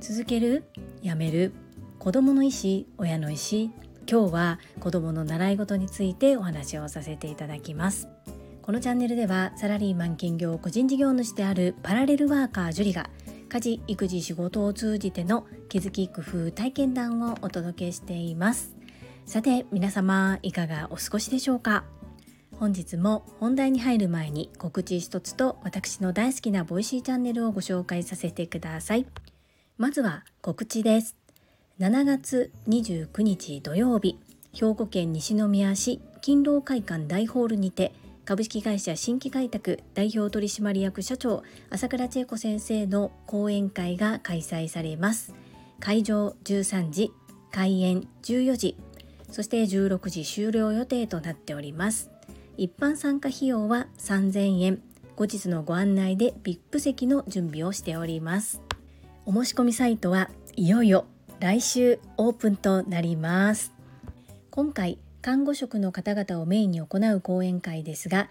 続けるやめる。子供の意思親の意思。今日は子供の習い事についてお話をさせていただきます。このチャンネルではサラリーマン兼業個人事業主であるパラレルワーカージュリが家事育児仕事を通じての気づき工夫体験談をお届けしています。さて皆様いかがお過ごしでしょうか？本日も本題に入る前に告知一つと私の大好きなボイシーチャンネルをご紹介させてください。まずは告知です。7月29日土曜日兵庫県西宮市勤労会館大ホールにて株式会社新規開拓代表取締役社長朝倉千恵子先生の講演会が開催されます。会場13時開演14時そして16時終了予定となっております。一般参加費用は3000円。後日のご案内で VIP 席の準備をしております。お申し込みサイトはいよいよ来週オープンとなります。今回看護職の方々をメインに行う講演会ですが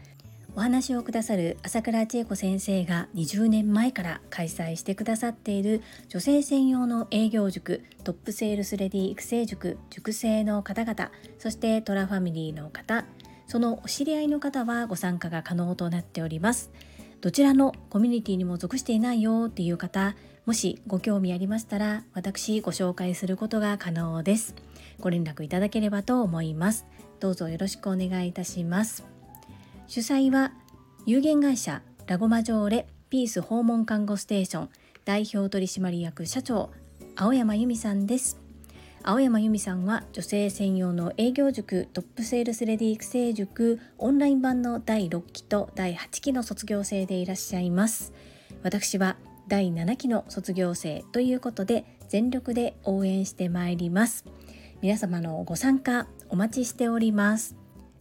お話をくださる朝倉千恵子先生が20年前から開催してくださっている女性専用の営業塾トップセールスレディ育成塾塾生の方々そしてトラファミリーの方そのお知り合いの方はご参加が可能となっております。どちらのコミュニティにも属していないよっていう方もしご興味ありましたら私ご紹介することが可能です。ご連絡いただければと思います。どうぞよろしくお願いいたします。主催は有限会社ラゴマジョーレピース訪問看護ステーション代表取締役社長青山由美さんです。青山由美さんは女性専用の営業塾トップセールスレディ育成塾オンライン版の第6期と第8期の卒業生でいらっしゃいます。私は第7期の卒業生ということで全力で応援してまいります。皆様のご参加お待ちしております。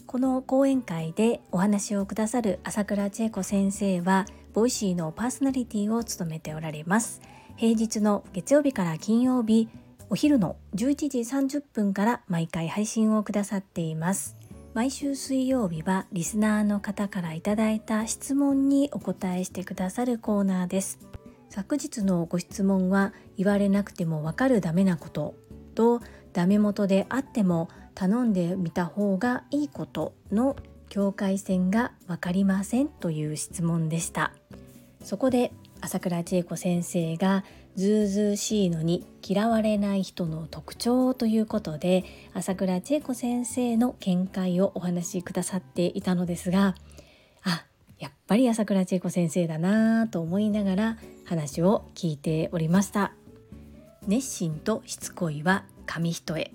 この講演会でお話をくださる朝倉千恵子先生はボイシーのパーソナリティを務めておられます。平日の月曜日から金曜日お昼の11時30分から毎回配信をくださっています。毎週水曜日はリスナーの方からいただいた質問にお答えしてくださるコーナーです。昨日のご質問は言われなくてもわかるダメなこととダメ元であっても頼んでみた方がいいことの境界線が分かりませんという質問でした。そこで朝倉千恵子先生がずうずうしいのに嫌われない人の特徴ということで朝倉千恵子先生の見解をお話しくださっていたのですがあやっぱり朝倉千恵子先生だなぁと思いながら話を聞いておりました。熱心としつこいは紙一重。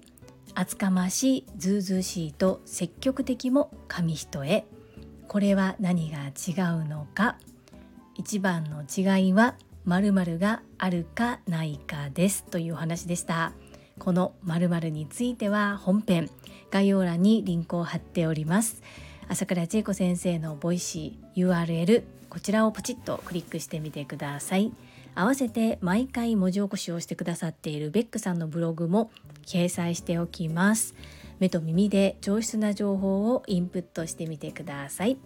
厚かましいずうずうしいと積極的も紙一重。これは何が違うのか。一番の違いは〇〇があるかないかですというお話でした。この〇〇については本編。概要欄にリンクを貼っております。朝倉千恵子先生のボイシー URL こちらをポチッとクリックしてみてください。合わせて毎回文字起こしをしてくださっているベックさんのブログも掲載しておきます。目と耳で上質な情報をインプットしてみてください。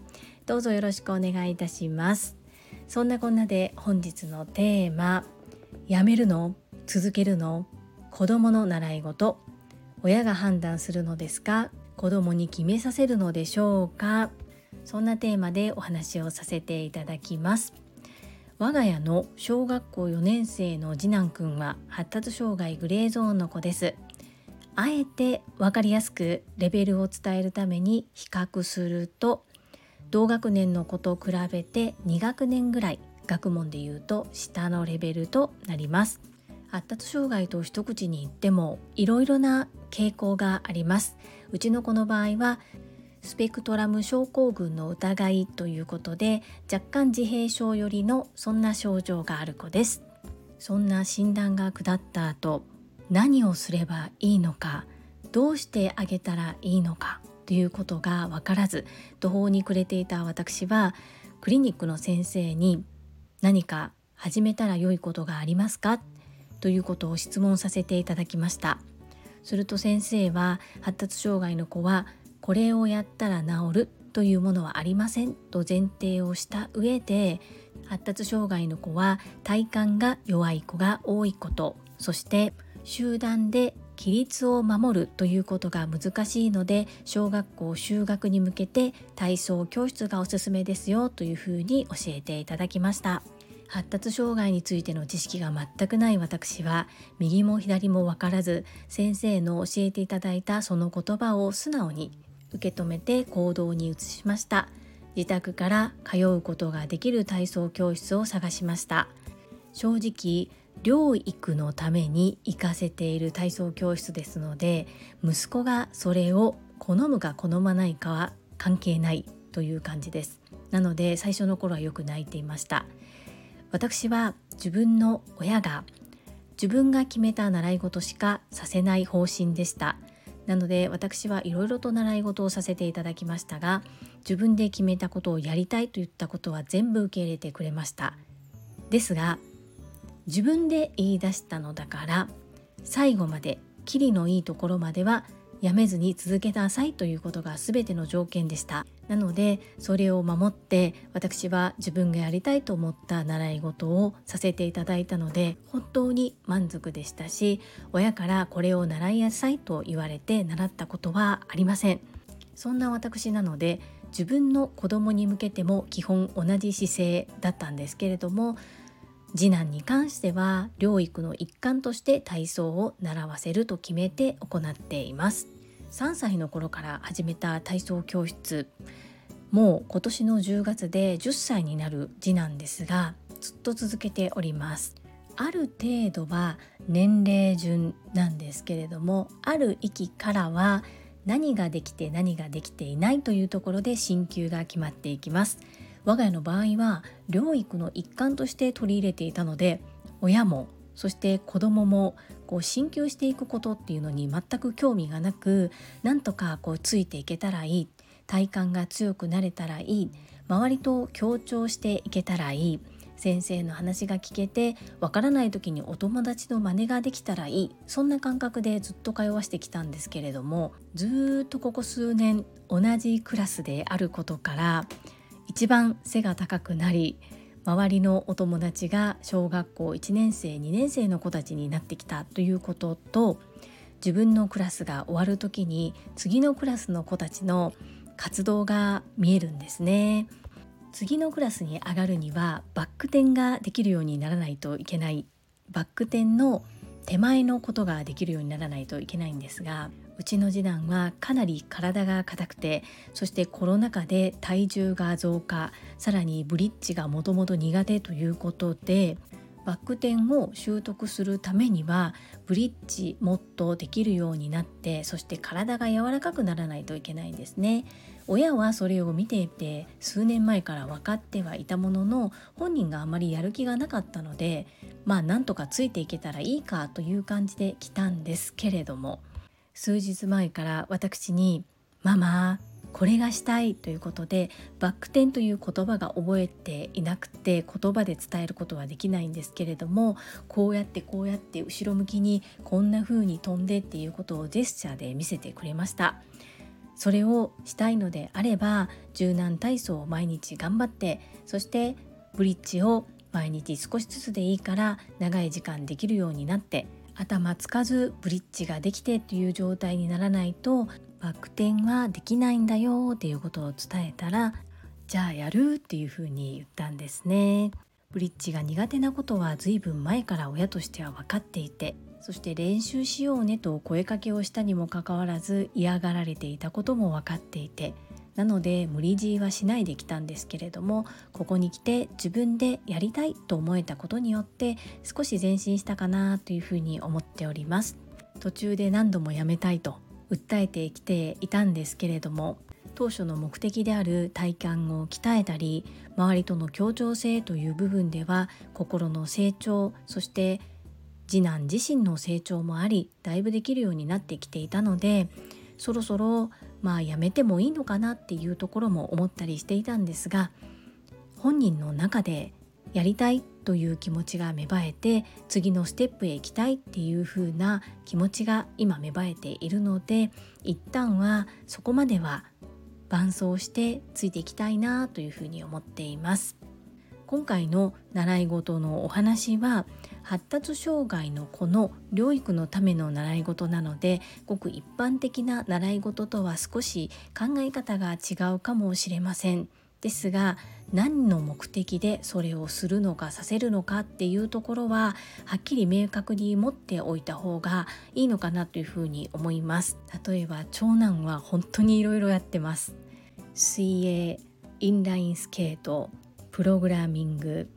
どうぞよろしくお願いいたします。そんなこんなで本日のテーマやめるの？続けるの？子供の習い事？親が判断するのですか？子供に決めさせるのでしょうか？そんなテーマでお話をさせていただきます。我が家の小学校4年生の次男くんは発達障害グレーゾーンの子です。あえて分かりやすくレベルを伝えるために比較すると同学年の子と比べて2学年ぐらい学問でいうと下のレベルとなります。発達障害と一口に言ってもいろいろな傾向があります。うちの子の場合はスペクトラム症候群の疑いということで若干自閉症よりのそんな症状がある子です。そんな診断が下った後何をすればいいのかどうしてあげたらいいのか。ということが分からず途方に暮れていた私はクリニックの先生に何か始めたら良いことがありますか？ということを質問させていただきました。すると先生は発達障害の子はこれをやったら治るというものはありません。と前提をした上で発達障害の子は体幹が弱い子が多いこと。そして集団で規律を守るということが難しいので小学校就学に向けて体操教室がおすすめですよというふうに教えていただきました。発達障害についての知識が全くない私は右も左も分からず先生の教えていただいたその言葉を素直に受け止めて行動に移しました。自宅から通うことができる体操教室を探しました。正直療育のために行かせている体操教室ですので息子がそれを好むか好まないかは関係ないという感じです。なので最初の頃はよく泣いていました。私は自分の親が自分が決めた習い事しかさせない方針でした。なので私はいろいろと習い事をさせていただきましたが自分で決めたことをやりたいといったことは全部受け入れてくれました。ですが自分で言い出したのだから最後までキリのいいところまではやめずに続けなさいということが全ての条件でした。なのでそれを守って私は自分がやりたいと思った習い事をさせていただいたので本当に満足でしたし親からこれを習いなさいと言われて習ったことはありません。そんな私なので自分の子供に向けても基本同じ姿勢だったんですけれども次男に関しては療育の一環として体操を習わせると決めて行っています。3歳の頃から始めた体操教室。もう今年の10月で10歳になる次男ですがずっと続けております。ある程度は年齢順なんですけれどもある域からは何ができて何ができていないというところで進級が決まっていきます。我が家の場合は療育の一環として取り入れていたので親もそして子供もこう進級していくことっていうのに全く興味がなくなんとかこうついていけたらいい体幹が強くなれたらいい周りと協調していけたらいい先生の話が聞けてわからない時にお友達の真似ができたらいいそんな感覚でずっと通わしてきたんですけれどもずっとここ数年同じクラスであることから一番背が高くなり周りのお友達が小学校1年生2年生の子たちになってきたということと自分のクラスが終わる時に次のクラスの子たちの活動が見えるんですね。次のクラスに上がるにはバック転ができるようにならないといけない。バック転の手前のことができるようにならないといけないんですがうちの次男はかなり体が硬くてそしてコロナ禍で体重が増加さらにブリッジがもともと苦手ということでバック転を習得するためにはブリッジもっとできるようになってそして体が柔らかくならないといけないんですね。親はそれを見ていて数年前から分かってはいたものの本人があまりやる気がなかったのでまあなんとかついていけたらいいかという感じで来たんですけれども。数日前から私に「ママこれがしたいということでバック転という言葉が覚えていなくて言葉で伝えることはできないんですけれどもこうやってこうやって後ろ向きにこんな風に飛んでっていうことをジェスチャーで見せてくれました。それをしたいのであれば柔軟体操を毎日頑張ってそしてブリッジを毎日少しずつでいいから長い時間できるようになって頭つかずブリッジができてという状態にならないとバック転はできないんだよっていうことを伝えたらじゃあやるっていうふうに言ったんですね。ブリッジが苦手なことは随分前から親としては分かっていてそして練習しようねと声かけをしたにもかかわらず嫌がられていたことも分かっていてなので無理強いはしないできたんですけれどもここに来て自分でやりたいと思えたことによって少し前進したかなというふうに思っております。途中で何度もやめたいと訴えてきていたんですけれども当初の目的である体幹を鍛えたり周りとの協調性という部分では心の成長そして次男自身の成長もありだいぶできるようになってきていたのでそろそろまあやめてもいいのかなっていうところも思ったりしていたんですが本人の中でやりたいという気持ちが芽生えて次のステップへ行きたいっていう風な気持ちが今芽生えているので一旦はそこまでは伴走してついていきたいなというふうに思っています。今回の習い事のお話は発達障害の子の療育のための習い事なのでごく一般的な習い事とは少し考え方が違うかもしれません。ですが何の目的でそれをするのかさせるのかっていうところははっきり明確に持っておいた方がいいのかなというふうに思います例えば長男は本当にいろやってます水泳インラインスケートプログラミング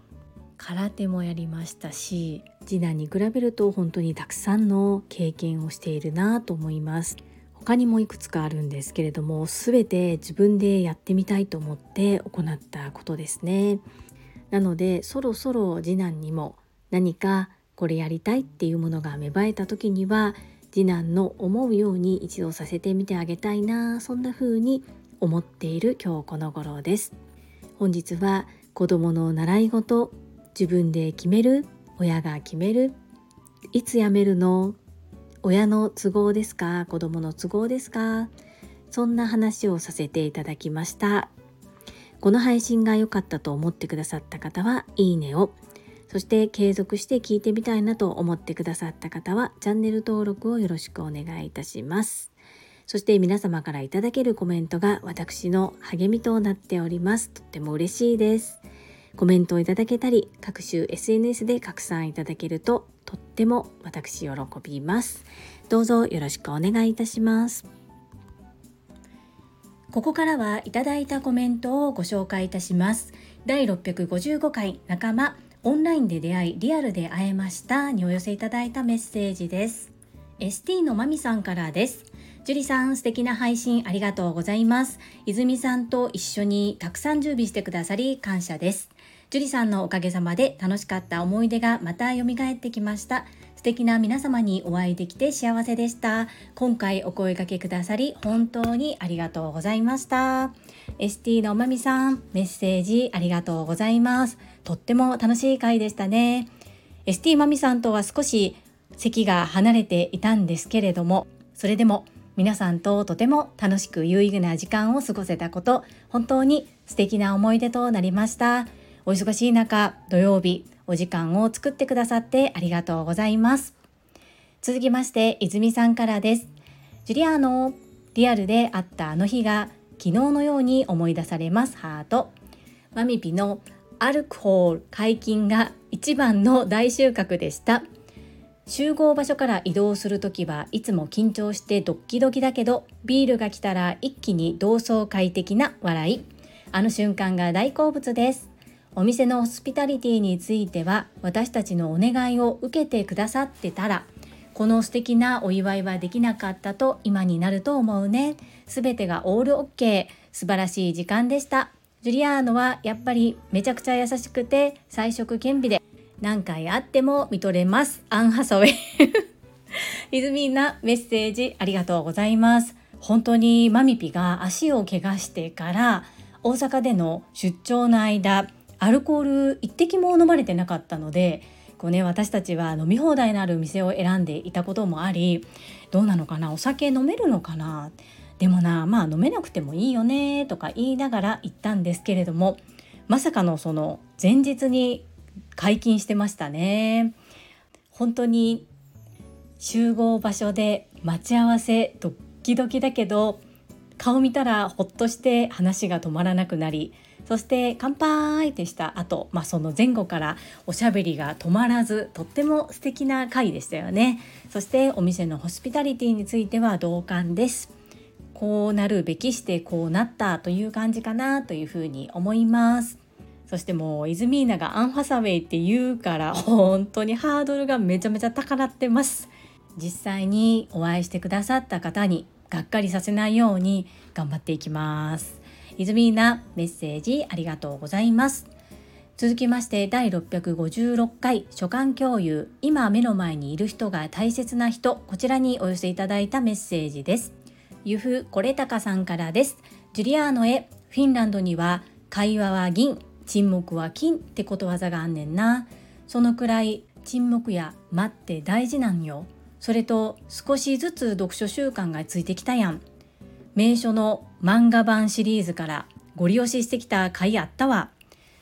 空手もやりましたし次男に比べると本当にたくさんの経験をしているなと思います。他にもいくつかあるんですけれども全て自分でやってみたいと思って行ったことですね。なのでそろそろ次男にも何かこれやりたいっていうものが芽生えた時には次男の思うように一度させてみてあげたいなそんな風に思っている今日この頃です。本日は子供の習い事自分で決める親が決める。いつやめるの？親の都合ですか？子供の都合ですか？そんな話をさせていただきました。この配信が良かったと思ってくださった方はいいねを。そして継続して聞いてみたいなと思ってくださった方はチャンネル登録をよろしくお願いいたします。そして皆様からいただけるコメントが私の励みとなっております。とっても嬉しいです。コメントをいただけたり各種 SNS で拡散いただけるととっても私喜びます。どうぞよろしくお願いいたします。ここからはいただいたコメントをご紹介いたします。第655回仲間オンラインで出会いリアルで会えました。にお寄せいただいたメッセージです。ST のまみさんからです。樹里さん素敵な配信ありがとうございます。泉さんと一緒にたくさん準備してくださり感謝です。樹里さんのおかげさまで楽しかった思い出がまた蘇ってきました。素敵な皆様にお会いできて幸せでした。今回お声掛けくださり本当にありがとうございました。ST のまみさんメッセージありがとうございます。とっても楽しい回でしたね。ST まみさんとは少し席が離れていたんですけれどもそれでも皆さんととても楽しく有意義な時間を過ごせたこと本当に素敵な思い出となりましたお忙しい中、土曜日、お時間を作ってくださってありがとうございます。続きまして、泉さんからです。ジュリアーノ、リアルであったあの日が昨日のように思い出されます。ハート。マミピのアルコール解禁が一番の大収穫でした。集合場所から移動する時はいつも緊張してドッキドキだけどビールが来たら一気に同窓会的な笑い。あの瞬間が大好物です。お店のホスピタリティについては私たちのお願いを受けてくださってたらこの素敵なお祝いはできなかったと今になると思うね。すべてがオールオッケー。素晴らしい時間でした。ジュリアーノはやっぱりめちゃくちゃ優しくて彩色兼備で何回会っても見とれます。アン・ハサウェイ。イズミーなメッセージありがとうございます。本当にマミピが足を怪我してから大阪での出張の間アルコール一滴も飲まれてなかったのでこう、ね、私たちは飲み放題のある店を選んでいたこともありどうなのかな？お酒飲めるのかな？でもなまあ飲めなくてもいいよねとか言いながら行ったんですけれどもまさかのその前日に解禁してましたね。本当に集合場所で待ち合わせドッキドキだけど顔見たらほっとして話が止まらなくなりそして乾杯ってした後、まあ、その前後からおしゃべりが止まらずとっても素敵な回でしたよね。そしてお店のホスピタリティについては同感です。こうなるべきしてこうなったという感じかなというふうに思います。そしてもうイズミーナがアン・ハサウェイって言うから本当にハードルがめちゃめちゃ高鳴ってます。実際にお会いしてくださった方にがっかりさせないように頑張っていきます。イズミーナメッセージありがとうございます。続きまして第656回書簡共有。今目の前にいる人が大切な人こちらにお寄せいただいたメッセージです。ゆふこれたかさんからです。ジュリアーノへ。フィンランドには会話は銀。沈黙は金ってことわざがあんねんな。そのくらい沈黙や待って大事なんよ。それと少しずつ読書習慣がついてきたやん。名所の漫画版シリーズからご利用ししてきた回あったわ。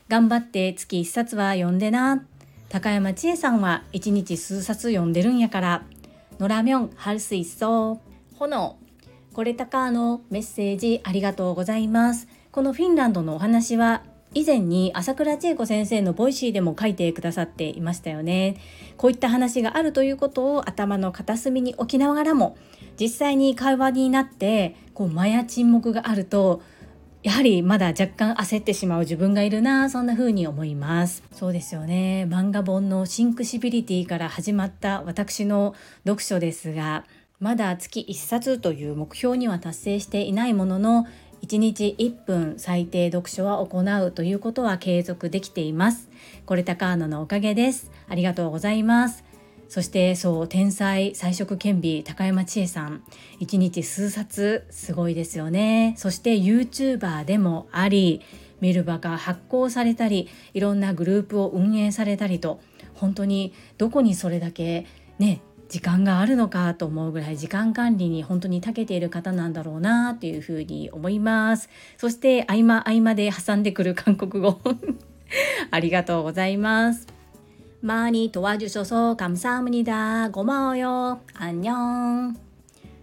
頑張って月1冊は読んでな。高山千恵さんは1日数冊読んでるんやから。野良みょん春水槽炎。これたかのメッセージありがとうございます。このフィンランドのお話は以前に朝倉千恵子先生のボイシーでも書いてくださっていましたよね。こういった話があるということを頭の片隅に置きながらも実際に会話になってこう間や沈黙があるとやはりまだ若干焦ってしまう自分がいるなそんな風に思います。そうですよね。漫画本のシンクシビリティから始まった私の読書ですがまだ月1冊という目標には達成していないものの1日1分最低読書は行うということは継続できています。これ高野のおかげです。ありがとうございます。そしてそう天才彩色兼備高山千恵さん。1日数冊すごいですよね。そして YouTuber でもありメルバが発行されたりいろんなグループを運営されたりと本当にどこにそれだけね時間があるのかと思うぐらい時間管理に本当に長けている方なんだろうなっていうふうに思いますそして合間合間で挟んでくる韓国語ありがとうございます많이도와주셔서감사합니다ごまおよあんにょん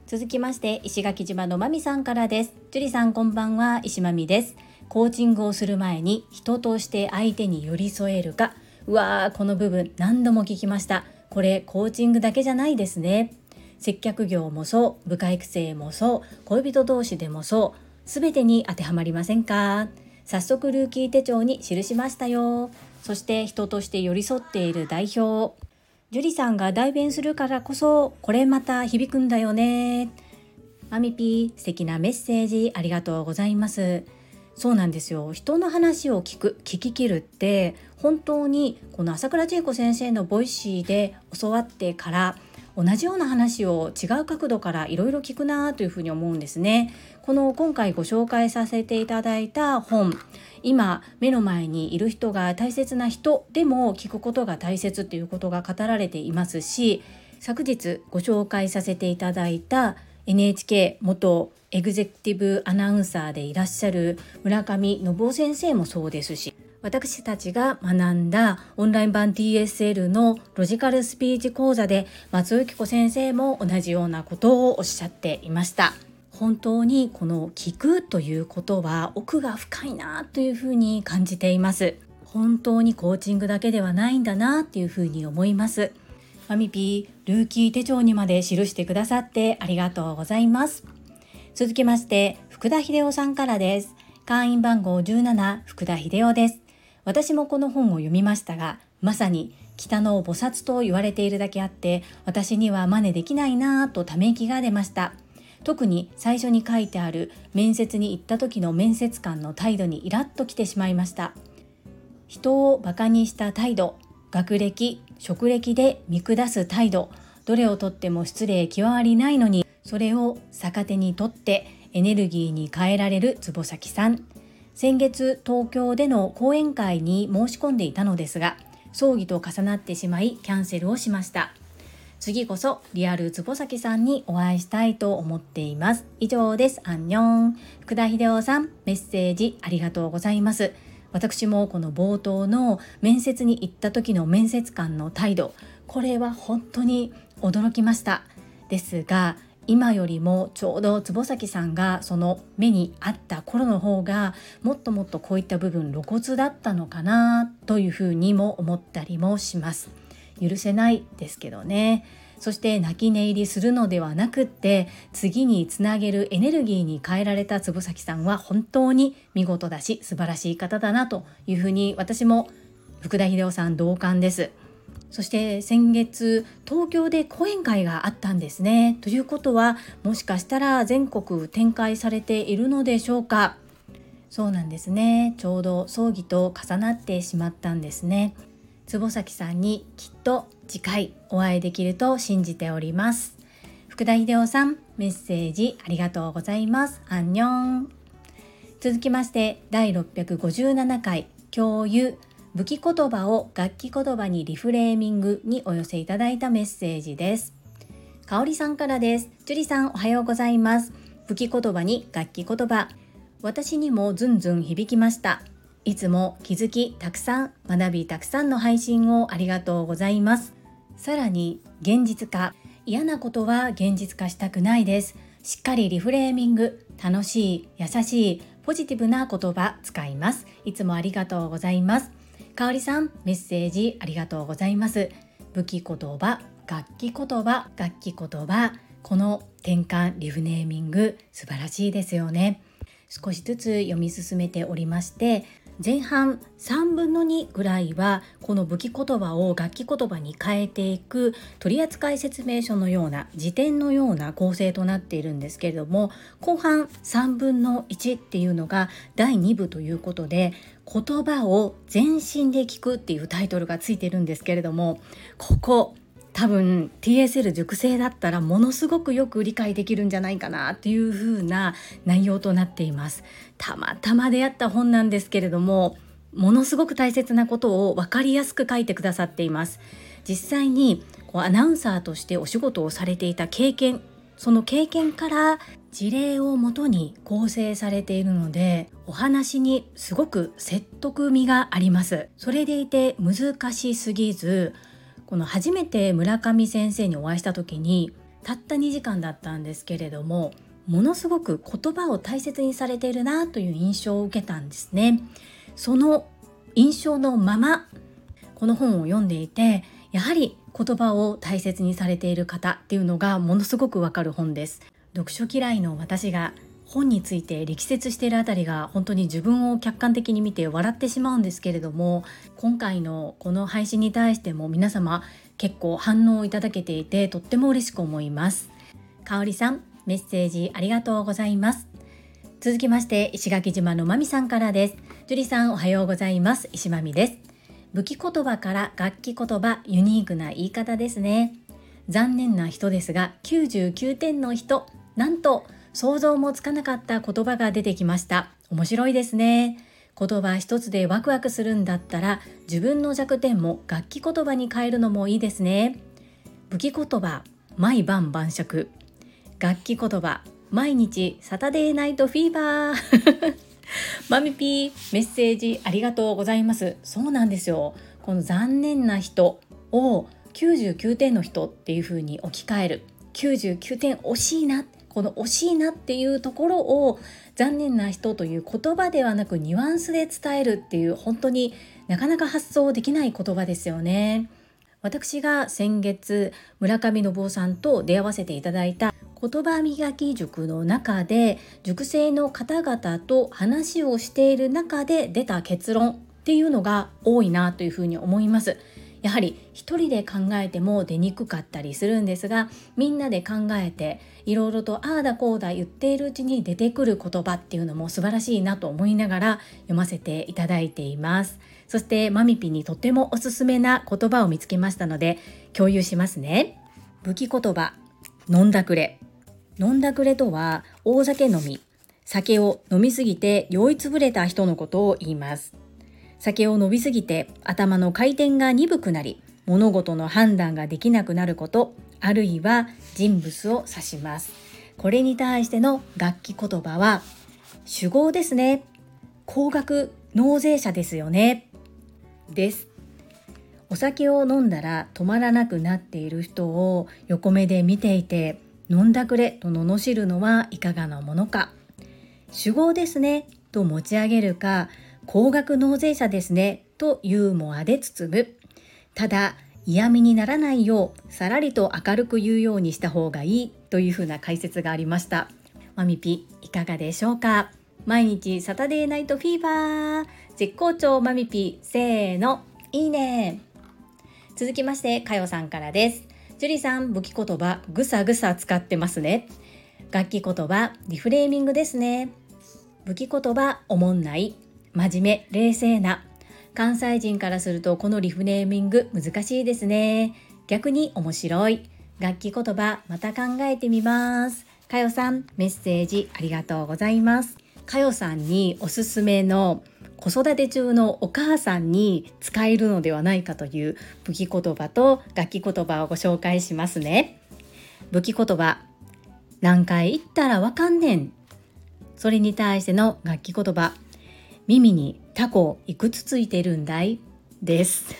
続きまして石垣島のまみさんからです樹里さんこんばんは石まみですコーチングをする前に人として相手に寄り添えるかうわーこの部分何度も聞きました これコーチングだけじゃないですね。接客業もそう部下育成もそう恋人同士でもそう全てに当てはまりませんか？早速ルーキー手帳に記しましたよ。そして人として寄り添っている代表。樹里さんが代弁するからこそこれまた響くんだよね。マミピー素敵なメッセージありがとうございます。そうなんですよ人の話を聞く聞き切るって本当にこの朝倉千恵子先生のボイシーで教わってから同じような話を違う角度からいろいろ聞くなというふうに思うんですね。この今回ご紹介させていただいた本今目の前にいる人が大切な人でも聞くことが大切っていうことが語られていますし昨日ご紹介させていただいた NHK 元エグゼクティブアナウンサーでいらっしゃる村上信夫先生もそうですし私たちが学んだオンライン版 TSL のロジカルスピーチ講座で松尾由紀子先生も同じようなことをおっしゃっていました。本当にこの聞くということは奥が深いなというふうに感じています。本当にコーチングだけではないんだなっていうふうに思います。マミピールーキー手帳にまで記してくださってありがとうございます。続きまして、福田秀夫さんからです。会員番号17、福田秀夫です。私もこの本を読みましたが、まさに北の菩薩と言われているだけあって、私には真似できないなぁとため息が出ました。特に最初に書いてある面接に行った時の面接官の態度にイラッときてしまいました。人を馬鹿にした態度、学歴、職歴で見下す態度、どれをとっても失礼極まりないのにそれを逆手にとってエネルギーに変えられる坪崎さん。先月東京での講演会に申し込んでいたのですが葬儀と重なってしまいキャンセルをしました。次こそリアル坪崎さんにお会いしたいと思っています。以上です。アンニョン。福田秀夫さんメッセージありがとうございます。私もこの冒頭の面接に行った時の面接官の態度これは本当に驚きました。ですが今よりもちょうど坪崎さんがその目にあった頃の方がもっともっとこういった部分露骨だったのかなというふうにも思ったりもします。許せないですけどね。そして泣き寝入りするのではなくって次につなげるエネルギーに変えられた坪崎さんは本当に見事だし素晴らしい方だなというふうに私も福田秀夫さん同感ですそして先月東京で講演会があったんですね。ということはもしかしたら全国展開されているのでしょうかそうなんですね。ちょうど葬儀と重なってしまったんですね。坪崎さんにきっと次回お会いできると信じております。福田秀夫さん、メッセージありがとうございます。アンニョン。続きまして第657回共有武器言葉を楽器言葉にリフレーミングにお寄せいただいたメッセージです。かおりさんからです。樹里さんおはようございます。武器言葉に楽器言葉。私にもずんずん響きました。いつも気づきたくさん学びたくさんの配信をありがとうございます。さらに現実化。嫌なことは現実化したくないです。しっかりリフレーミング。楽しい優しいポジティブな言葉使います。いつもありがとうございます。かおりさんメッセージありがとうございます。武器言葉楽器言葉楽器言葉。この転換リフネーミング素晴らしいですよね。少しずつ読み進めておりまして前半3分の2ぐらいはこの武器言葉を楽器言葉に変えていく取扱説明書のような辞典のような構成となっているんですけれども後半3分の1っていうのが第2部ということで言葉を全身で聞くっていうタイトルがついてるんですけれどもここ多分 TSL 熟成だったらものすごくよく理解できるんじゃないかなっていう風な内容となっています。たまたま出会った本なんですけれどもものすごく大切なことを分かりやすく書いてくださっています。実際にこうアナウンサーとしてお仕事をされていた経験その経験から事例をもとに構成されているのでお話にすごく説得味があります。それでいて難しすぎずこの初めて村上先生にお会いした時にたった2時間だったんですけれどもものすごく言葉を大切にされているなという印象を受けたんですね。その印象のままこの本を読んでいてやはり言葉を大切にされている方っていうのがものすごくわかる本です。読書嫌いの私が本について力説しているあたりが本当に自分を客観的に見て笑ってしまうんですけれども今回のこの配信に対しても皆様結構反応をいただけていてとっても嬉しく思います。かおりさんメッセージありがとうございます。続きまして石垣島のまみさんからです。樹里さんおはようございます。石まみです。武器言葉から楽器言葉ユニークな言い方ですね。残念な人ですが99点の人なんと想像もつかなかった言葉が出てきました。面白いですね。言葉一つでワクワクするんだったら自分の弱点も楽器言葉に変えるのもいいですね。武器言葉毎晩晩酌。楽器言葉毎日サタデーナイトフィーバー。マミピーメッセージありがとうございます。そうなんですよ。この残念な人を99点の人っていう風に置き換える。99点惜しいなこの惜しいなっていうところを残念な人という言葉ではなくニュアンスで伝えるっていう本当になかなか発想できない言葉ですよね。私が先月村上信夫さんと出会わせていただいた言葉磨き塾の中で塾生の方々と話をしている中で出た結論っていうのが多いなというふうに思います。やはり一人で考えても出にくかったりするんですがみんなで考えていろいろとああだこうだ言っているうちに出てくる言葉っていうのも素晴らしいなと思いながら読ませていただいています。そしてマミピにとてもおすすめな言葉を見つけましたので共有しますね。武器言葉飲んだくれ。飲んだくれとは大酒飲み。酒を飲みすぎて酔いつぶれた人のことを言います。酒を飲みすぎて頭の回転が鈍くなり物事の判断ができなくなることあるいは人物を指します。これに対しての楽器言葉は主語ですね。高額納税者ですよね。です。お酒を飲んだら止まらなくなっている人を横目で見ていて飲んだくれと罵るのはいかがなものか。主語ですね。と持ち上げるか高額納税者ですねとユーモアで包む。ただ嫌味にならないようさらりと明るく言うようにした方がいいというふうな解説がありました。マミピいかがでしょうか？毎日サタデーナイトフィーバー。絶好調マミピせーの。いいね。続きましてかよさんからです。ジュリさん武器言葉ぐさぐさ使ってますね。楽器言葉リフレーミングですね。武器言葉おもんない。真面目冷静な。関西人からするとこのリフネーミング難しいですね。逆に面白い。楽器言葉また考えてみます。かよさんメッセージありがとうございます。かよさんにおすすめの子育て中のお母さんに使えるのではないかという武器言葉と楽器言葉をご紹介しますね。武器言葉。何回言ったらわかんねん。それに対しての楽器言葉。耳にタコいくつついてるんだい？です。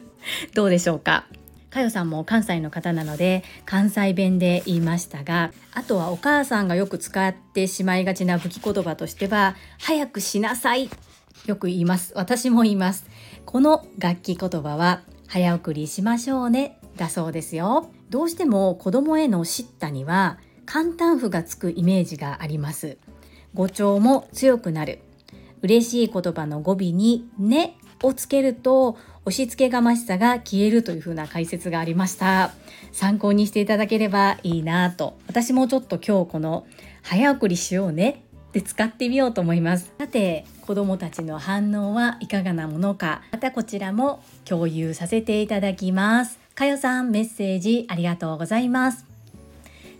どうでしょうか？かよさんも関西の方なので関西弁で言いましたがあとはお母さんがよく使ってしまいがちな武器言葉としては早くしなさい！よく言います。私も言います。この楽器言葉は早送りしましょうね！だそうですよ。どうしても子供への叱咤には簡単符がつくイメージがあります。語調も強くなる。嬉しい言葉の語尾にねをつけると押し付けがましさが消えるというふうな解説がありました。参考にしていただければいいなと。私もちょっと今日この早送りしようねで使ってみようと思います。さて子どもたちの反応はいかがなものか。またこちらも共有させていただきます。かよさんメッセージありがとうございます。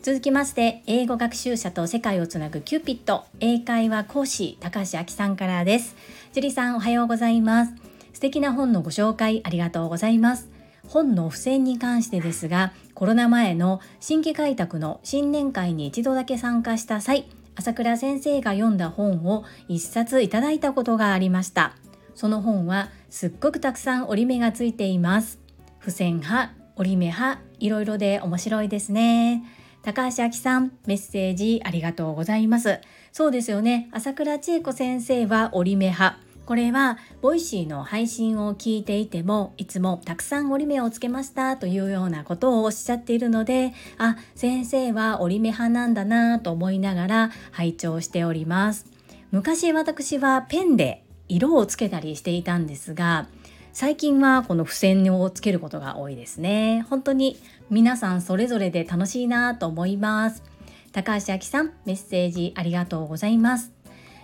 続きまして英語学習者と世界をつなぐキューピット英会話講師高橋明さんからです。樹里さんおはようございます。素敵な本のご紹介ありがとうございます。本の付箋に関してですがコロナ前の新規開拓の新年会に一度だけ参加した際朝倉先生が読んだ本を一冊いただいたことがありました。その本はすっごくたくさん折り目がついています。付箋派折り目派いろいろで面白いですね。高橋明さんメッセージありがとうございます。そうですよね。朝倉千恵子先生は折り目派。これはボイシーの配信を聞いていてもいつもたくさん折り目をつけましたというようなことをおっしゃっているのであ先生は折り目派なんだなと思いながら拝聴しております。昔私はペンで色をつけたりしていたんですが最近はこの付箋をつけることが多いですね。本当に皆さんそれぞれで楽しいなと思います。高橋明さんメッセージありがとうございます。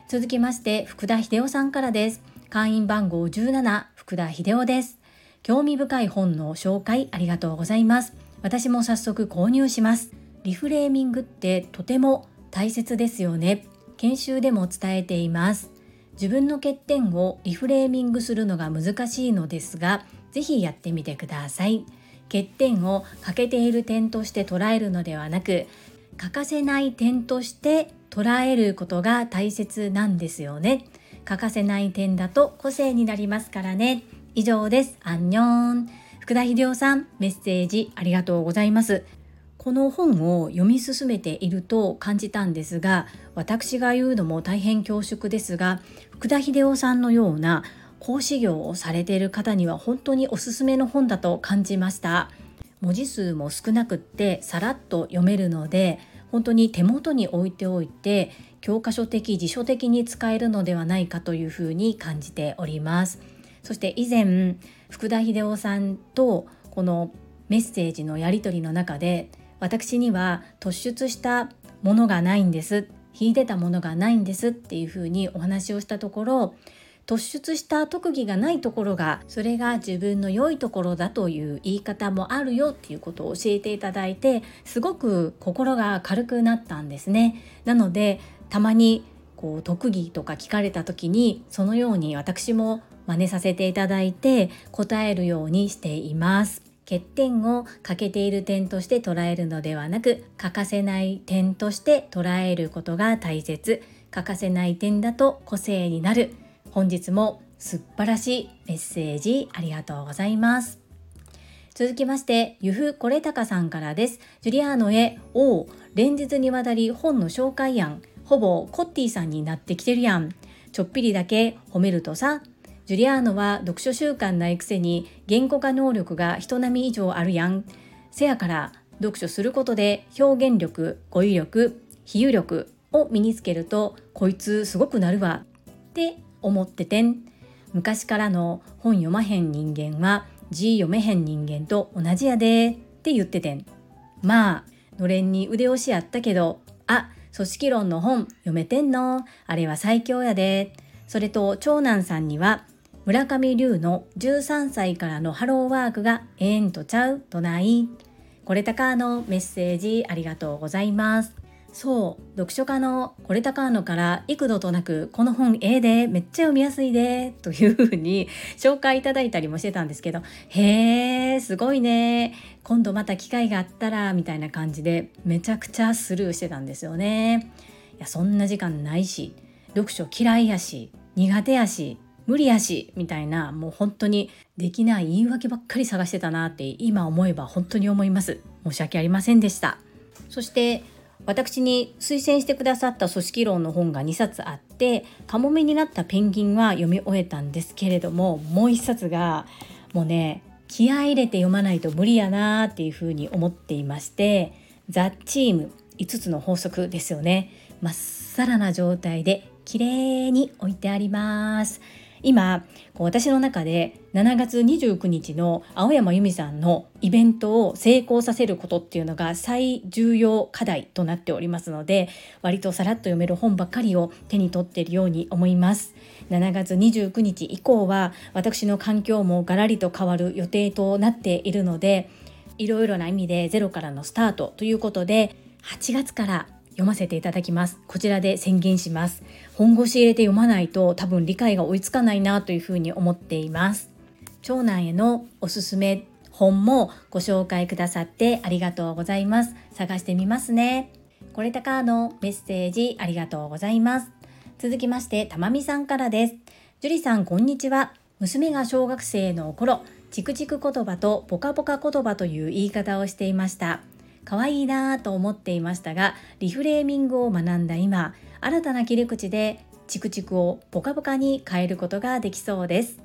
続きまして福田秀夫さんからです。会員番号17福田秀夫です。興味深い本の紹介ありがとうございます。私も早速購入します。リフレーミングってとても大切ですよね。研修でも伝えています。自分の欠点をリフレーミングするのが難しいのですがぜひやってみてください。欠点を欠けている点として捉えるのではなく欠かせない点として捉えることが大切なんですよね。欠かせない点だと個性になりますからね。以上です。アンニョン。福田秀夫さんメッセージありがとうございます。この本を読み進めていると感じたんですが私が言うのも大変恐縮ですが福田秀夫さんのような講師業をされている方には本当におすすめの本だと感じました。文字数も少なくってさらっと読めるので本当に手元に置いておいて教科書的辞書的に使えるのではないかというふうに感じております。そして以前福田秀夫さんとこのメッセージのやり取りの中で私には突出したものがないんです。秀でたものがないんですっていうふうにお話をしたところ突出した特技がないところがそれが自分の良いところだという言い方もあるよっていうことを教えていただいてすごく心が軽くなったんですね。なのでたまにこう特技とか聞かれた時にそのように私も真似させていただいて答えるようにしています。欠点を欠けている点として捉えるのではなく欠かせない点として捉えることが大切欠かせない点だと個性になる本日も素晴らしいメッセージありがとうございます。続きまして、ゆふこれたかさんからです。ジュリアーノへ、おう、連日にわたり本の紹介案、ほぼコッティさんになってきてるやん。ちょっぴりだけ褒めるとさ、ジュリアーノは読書習慣ないくせに言語化能力が人並み以上あるやん。せやから読書することで表現力、語彙力、比喩力を身につけるとこいつすごくなるわ。って思っててん。昔からの本読まへん人間は字読めへん人間と同じやで。って言っててん。まあのれんに腕押しやったけどあ組織論の本読めてんの。あれは最強やで。それと長男さんには村上龍の13歳からのハローワークがえんとちゃう？とない。これたかのメッセージありがとうございます。そう読書家のこれたかのから幾度となくこの本ええでめっちゃ読みやすいでというふうに 紹介いただいたりもしてたんですけどへえすごいね。今度また機会があったらみたいな感じでめちゃくちゃスルーしてたんですよね。いやそんな時間ないし読書嫌いやし苦手やし無理やしみたいなもう本当にできない言い訳ばっかり探してたなって今思えば本当に思います。申し訳ありませんでした。そして私に推薦してくださった組織論の本が2冊あってカモメになったペンギンは読み終えたんですけれどももう1冊がもうね気合入れて読まないと無理やなっていうふうに思っていましてザ・チーム5つの法則ですよね。まっさらな状態で綺麗に置いてあります。今こう私の中で7月29日の青山由美さんのイベントを成功させることっていうのが最重要課題となっておりますので割とさらっと読める本ばかりを手に取っているように思います。7月29日以降は私の環境もガラリと変わる予定となっているのでいろいろな意味でゼロからのスタートということで8月から読ませていただきます。こちらで宣言します。本腰入れて読まないと多分理解が追いつかないなというふうに思っています。長男へのおすすめ本もご紹介くださってありがとうございます。探してみますね。これたかのメッセージありがとうございます。続きましてたまみさんからです。樹里さんこんにちは。娘が小学生の頃チクチク言葉とポカポカ言葉という言い方をしていました。可愛いなぁと思っていましたがリフレーミングを学んだ今新たな切り口でチクチクをポカポカに変えることができそうです。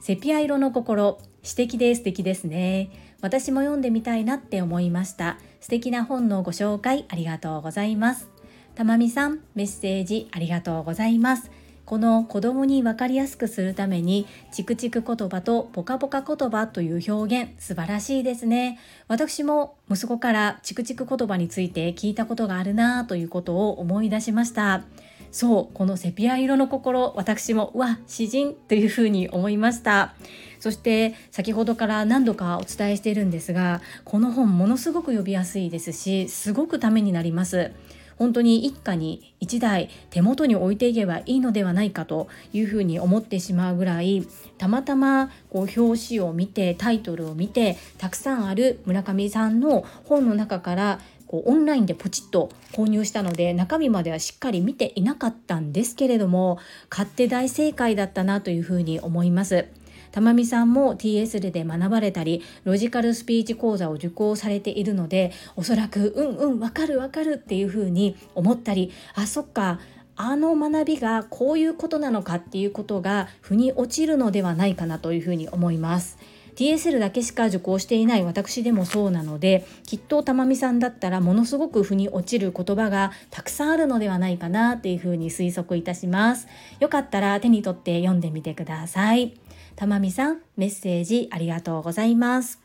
セピア色の心。詩的で素敵ですね。私も読んでみたいなって思いました。素敵な本のご紹介ありがとうございます。たまみさんメッセージありがとうございます。この子供に分かりやすくするためにチクチク言葉とポカポカ言葉という表現素晴らしいですね。私も息子からチクチク言葉について聞いたことがあるなということを思い出しました。そうこのセピア色の心私もうわ詩人というふうに思いました。そして先ほどから何度かお伝えしているんですがこの本ものすごく読みやすいですしすごくためになります。本当に一家に1台手元に置いていけばいいのではないかというふうに思ってしまうぐらいたまたまこう表紙を見てタイトルを見てたくさんある村上さんの本の中からこうオンラインでポチッと購入したので中身まではしっかり見ていなかったんですけれども買って大正解だったなというふうに思います。玉美さんも TSL で学ばれたりロジカルスピーチ講座を受講されているのでおそらくうんうんわかるわかるっていうふうに思ったりあそっかあの学びがこういうことなのかっていうことが腑に落ちるのではないかなというふうに思います。TSL だけしか受講していない私でもそうなのできっと玉美さんだったらものすごく腑に落ちる言葉がたくさんあるのではないかなっていうふうに推測いたしますよかったら手に取って読んでみてくださいたまみさんメッセージありがとうございます。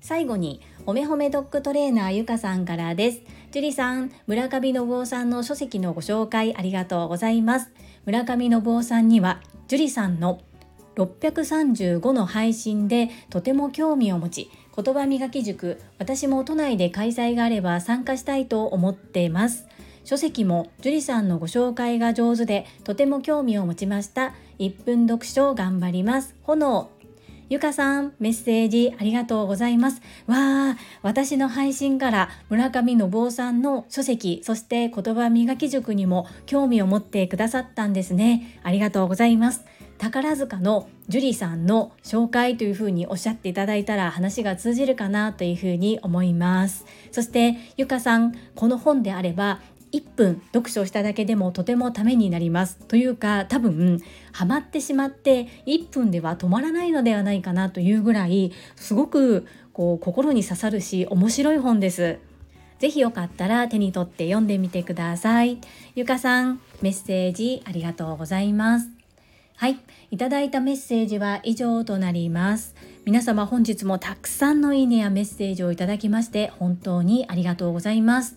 最後にほめほめドッグトレーナーゆかさんからです。樹里さん村上信夫さんの書籍のご紹介ありがとうございます。村上信夫さんには樹里さんの635の配信でとても興味を持ち言葉磨き塾私も都内で開催があれば参加したいと思っています。書籍も樹里さんのご紹介が上手でとても興味を持ちました1分読書頑張ります炎ゆかさん、メッセージありがとうございます。わあ、私の配信から村上信夫さんの書籍、そして言葉磨き塾にも興味を持ってくださったんですね。ありがとうございます。宝塚の樹里さんの紹介というふうにおっしゃっていただいたら話が通じるかなというふうに思います。そしてゆかさん、この本であれば1分読書しただけでもとてもためになりますというか多分ハマってしまって1分では止まらないのではないかなというぐらいすごくこう心に刺さるし面白い本です。ぜひよかったら手に取って読んでみてください。ゆかさん、メッセージありがとうございます。はい、いただいたメッセージは以上となります。皆様本日もたくさんのいいねやメッセージをいただきまして本当にありがとうございます。